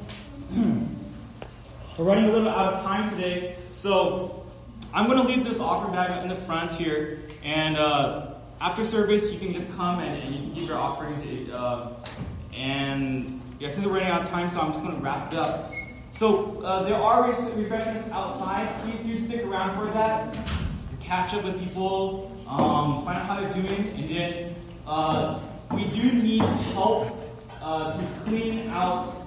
we're running a little out of time today, so I'm going to leave this offering bag in the front here, and uh, after service, you can just come and, and you can give your offerings. Uh, and yeah, since we're running out of time, so I'm just going to wrap it up. So uh, there are refreshments outside. Please do stick around for that. Catch up with people, um, find out how they're doing, and then uh, we do need help uh, to clean out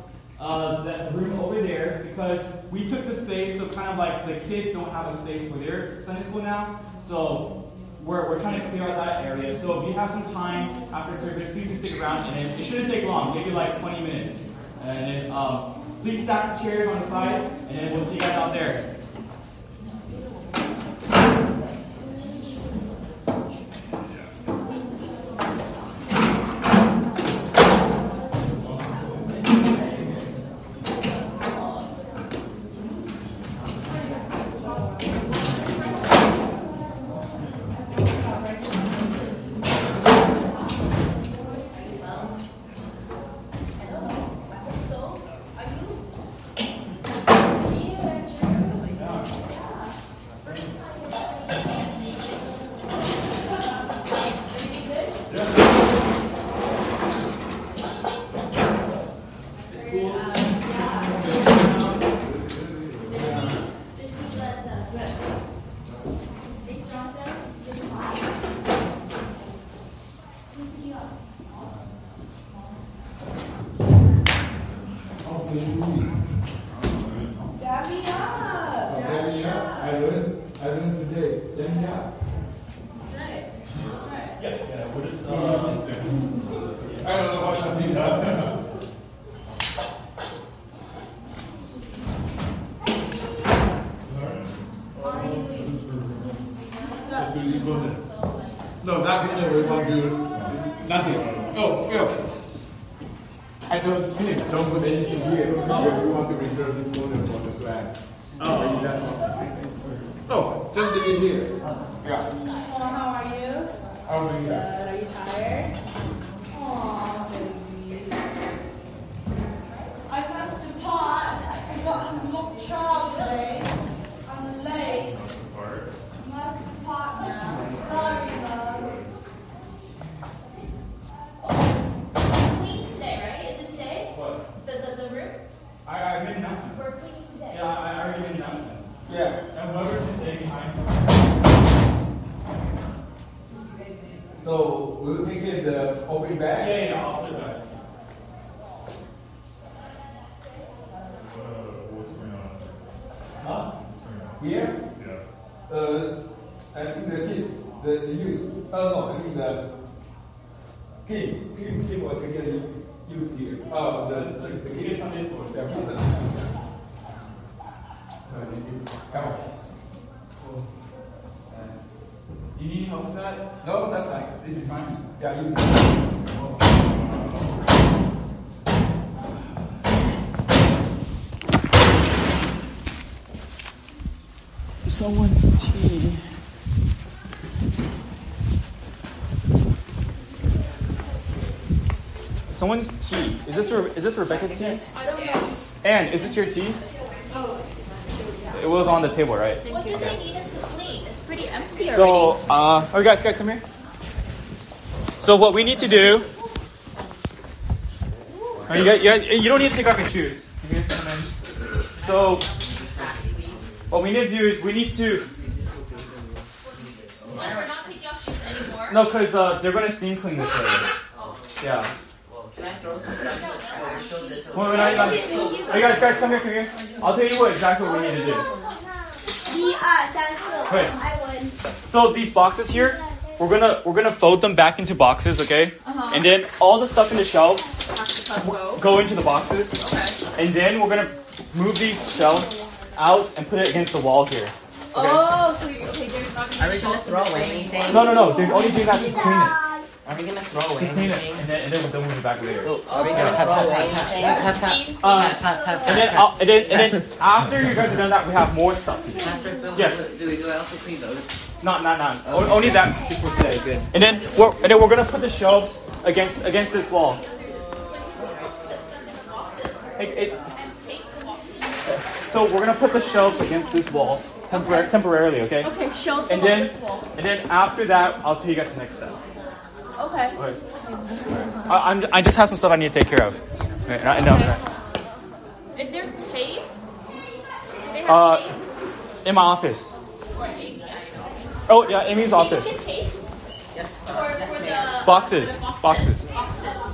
uh, that room over there because we took the space, so kind of like the kids don't have a space for their Sunday school now. So we're, we're trying to clear out that area. So if you have some time after service, please just stick around, and it, it shouldn't take long, maybe like 20 minutes. And then um, please stack the chairs on the side, and then we'll see you guys out there. it, then yeah. That's right. That's right. Yeah, yeah, what is uh, I don't know what I think that. No, not get there with my dude. Nothing. Oh, Phil. I don't, don't put anything here. We want to reserve this order for the class. Oh here. Yeah. Someone's tea. Is this Re- is this Rebecca's tea? I don't know. Anne, is this your tea? It was on the table, right? What do they need us to clean? It's pretty empty already. So, uh, oh, guys, guys, come here. So, what we need to do. Oh, you, guys, you, guys- you don't need to take off your shoes. You guys come in. So, what we need to do is we need to. Well, we're not taking off shoes anymore. No, because uh, they're going to steam clean this later. Yeah. Can I throw some stuff? Or show this? Hey guys, guys, come here, come here. I'll tell you what exactly we need to do. Wait. So these boxes here, we're gonna we're gonna fold them back into boxes, okay? Uh-huh. And then all the stuff in the shelves go into the boxes. Okay. And then we're gonna move these shelves out and put it against the wall here. Okay? Oh, so you, okay, you're gonna throw away anything? No, no, no. They're only doing that to clean it. Are we gonna throw away clean it, anything? and then and then we'll move it back later. Are we gonna throw away anything? Pat, pat, Uh, clean. pat, pat, and then pat, and then and then after you guys have done that, we have more stuff to do. Pastor Phil, Yes. do we do I also clean those? Not not not. O- Only that just for today. Good. And then we're and then we're gonna put the shelves against against this wall. It, it, And take the boxes. so we're gonna put the shelves against this wall tempor- temporarily, okay? Okay, shelves And along then this wall. and then after that, I'll tell you guys the next step. Okay. Okay. I, I'm, I just have some stuff I need to take care of. Okay, I, I know. Is there tape? They have Uh, tape? In my office. Or Amy, I know. Oh yeah, Amy's office. Yes, For, yes, ma'am. the Boxes. Boxes. Boxes.